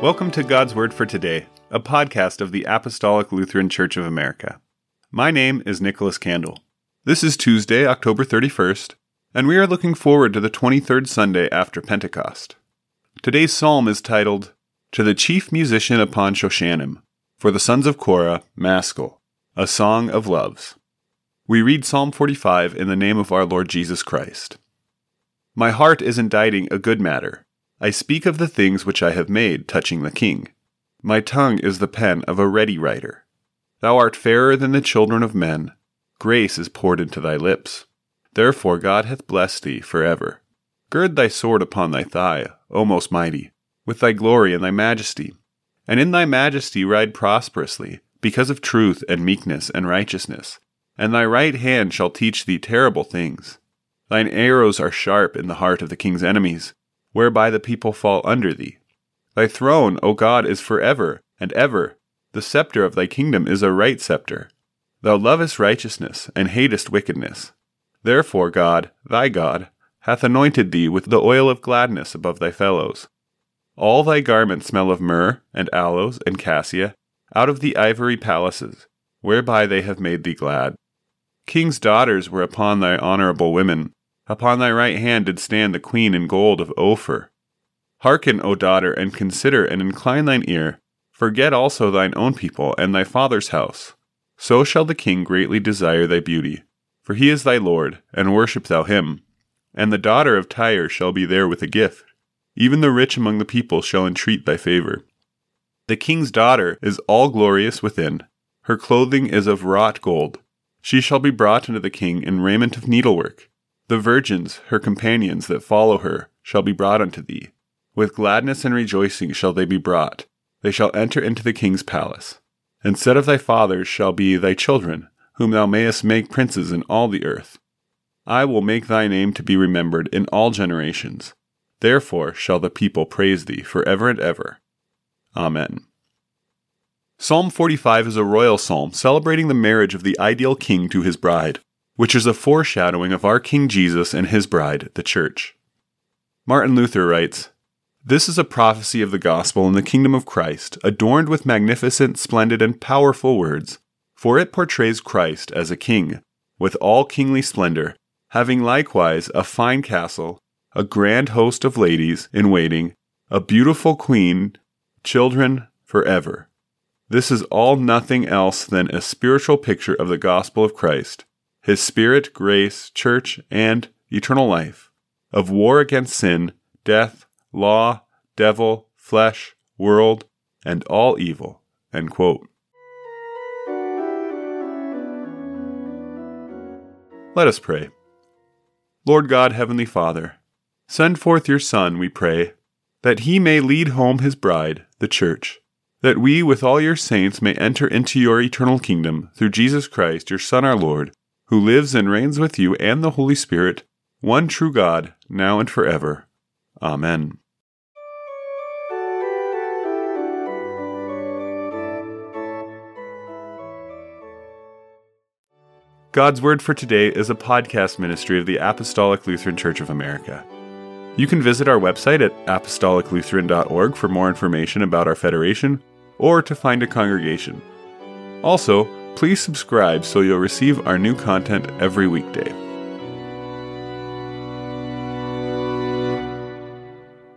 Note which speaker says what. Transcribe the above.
Speaker 1: Welcome to God's Word for Today, a podcast of the Apostolic Lutheran Church of America. My name is Nicholas Kandoll. This is Tuesday, October 31st, and we are looking forward to the 23rd Sunday after Pentecost. Today's psalm is titled, To the Chief Musician upon Shoshanim, for the sons of Korah, Maskil, a song of loves. We read Psalm 45 in the name of our Lord Jesus Christ. My heart is inditing a good matter. I speak of the things which I have made touching the king. My tongue is the pen of a ready writer. Thou art fairer than the children of men. Grace is poured into thy lips. Therefore God hath blessed thee for ever. Gird thy sword upon thy thigh, O most mighty, with thy glory and thy majesty. And in thy majesty ride prosperously, because of truth and meekness and righteousness. And thy right hand shall teach thee terrible things. Thine arrows are sharp in the heart of the king's enemies, whereby the people fall under thee. Thy throne, O God, is for ever and ever. The scepter of thy kingdom is a right scepter. Thou lovest righteousness and hatest wickedness. Therefore God, thy God, hath anointed thee with the oil of gladness above thy fellows. All thy garments smell of myrrh and aloes and cassia, out of the ivory palaces, whereby they have made thee glad. King's daughters were upon thy honorable women, Upon thy right hand did stand the queen in gold of Ophir. Hearken, O daughter, and consider, and incline thine ear. Forget also thine own people, and thy father's house. So shall the king greatly desire thy beauty. For he is thy Lord, and worship thou him. And the daughter of Tyre shall be there with a gift. Even the rich among the people shall entreat thy favor. The king's daughter is all glorious within. Her clothing is of wrought gold. She shall be brought unto the king in raiment of needlework. The virgins, her companions that follow her, shall be brought unto thee. With gladness and rejoicing shall they be brought. They shall enter into the king's palace. Instead of thy fathers shall be thy children, whom thou mayest make princes in all the earth. I will make thy name to be remembered in all generations. Therefore shall the people praise thee for ever and ever. Amen. Psalm 45 is a royal psalm celebrating the marriage of the ideal king to his bride which is a foreshadowing of our King Jesus and his bride, the Church. Martin Luther writes This is a prophecy of the gospel and the kingdom of Christ, adorned with magnificent, splendid, and powerful words, for it portrays Christ as a king, with all kingly splendor, having likewise a fine castle, a grand host of ladies in waiting, a beautiful queen, children forever. This is all nothing else than a spiritual picture of the gospel of Christ his spirit, grace, church, and eternal life, of war against sin, death, law, devil, flesh, world, and all evil. Let us pray. Lord God, Heavenly Father, send forth your Son, we pray, that he may lead home his bride, the Church, that we, with all your saints, may enter into your eternal kingdom through Jesus Christ, your Son, our Lord who lives and reigns with you and the Holy Spirit, one true God, now and forever. Amen. God's Word for Today is a podcast ministry of the Apostolic Lutheran Church of America. You can visit our website at apostoliclutheran.org for more information about our federation or to find a congregation. Also, Please subscribe so you'll receive our new content every weekday.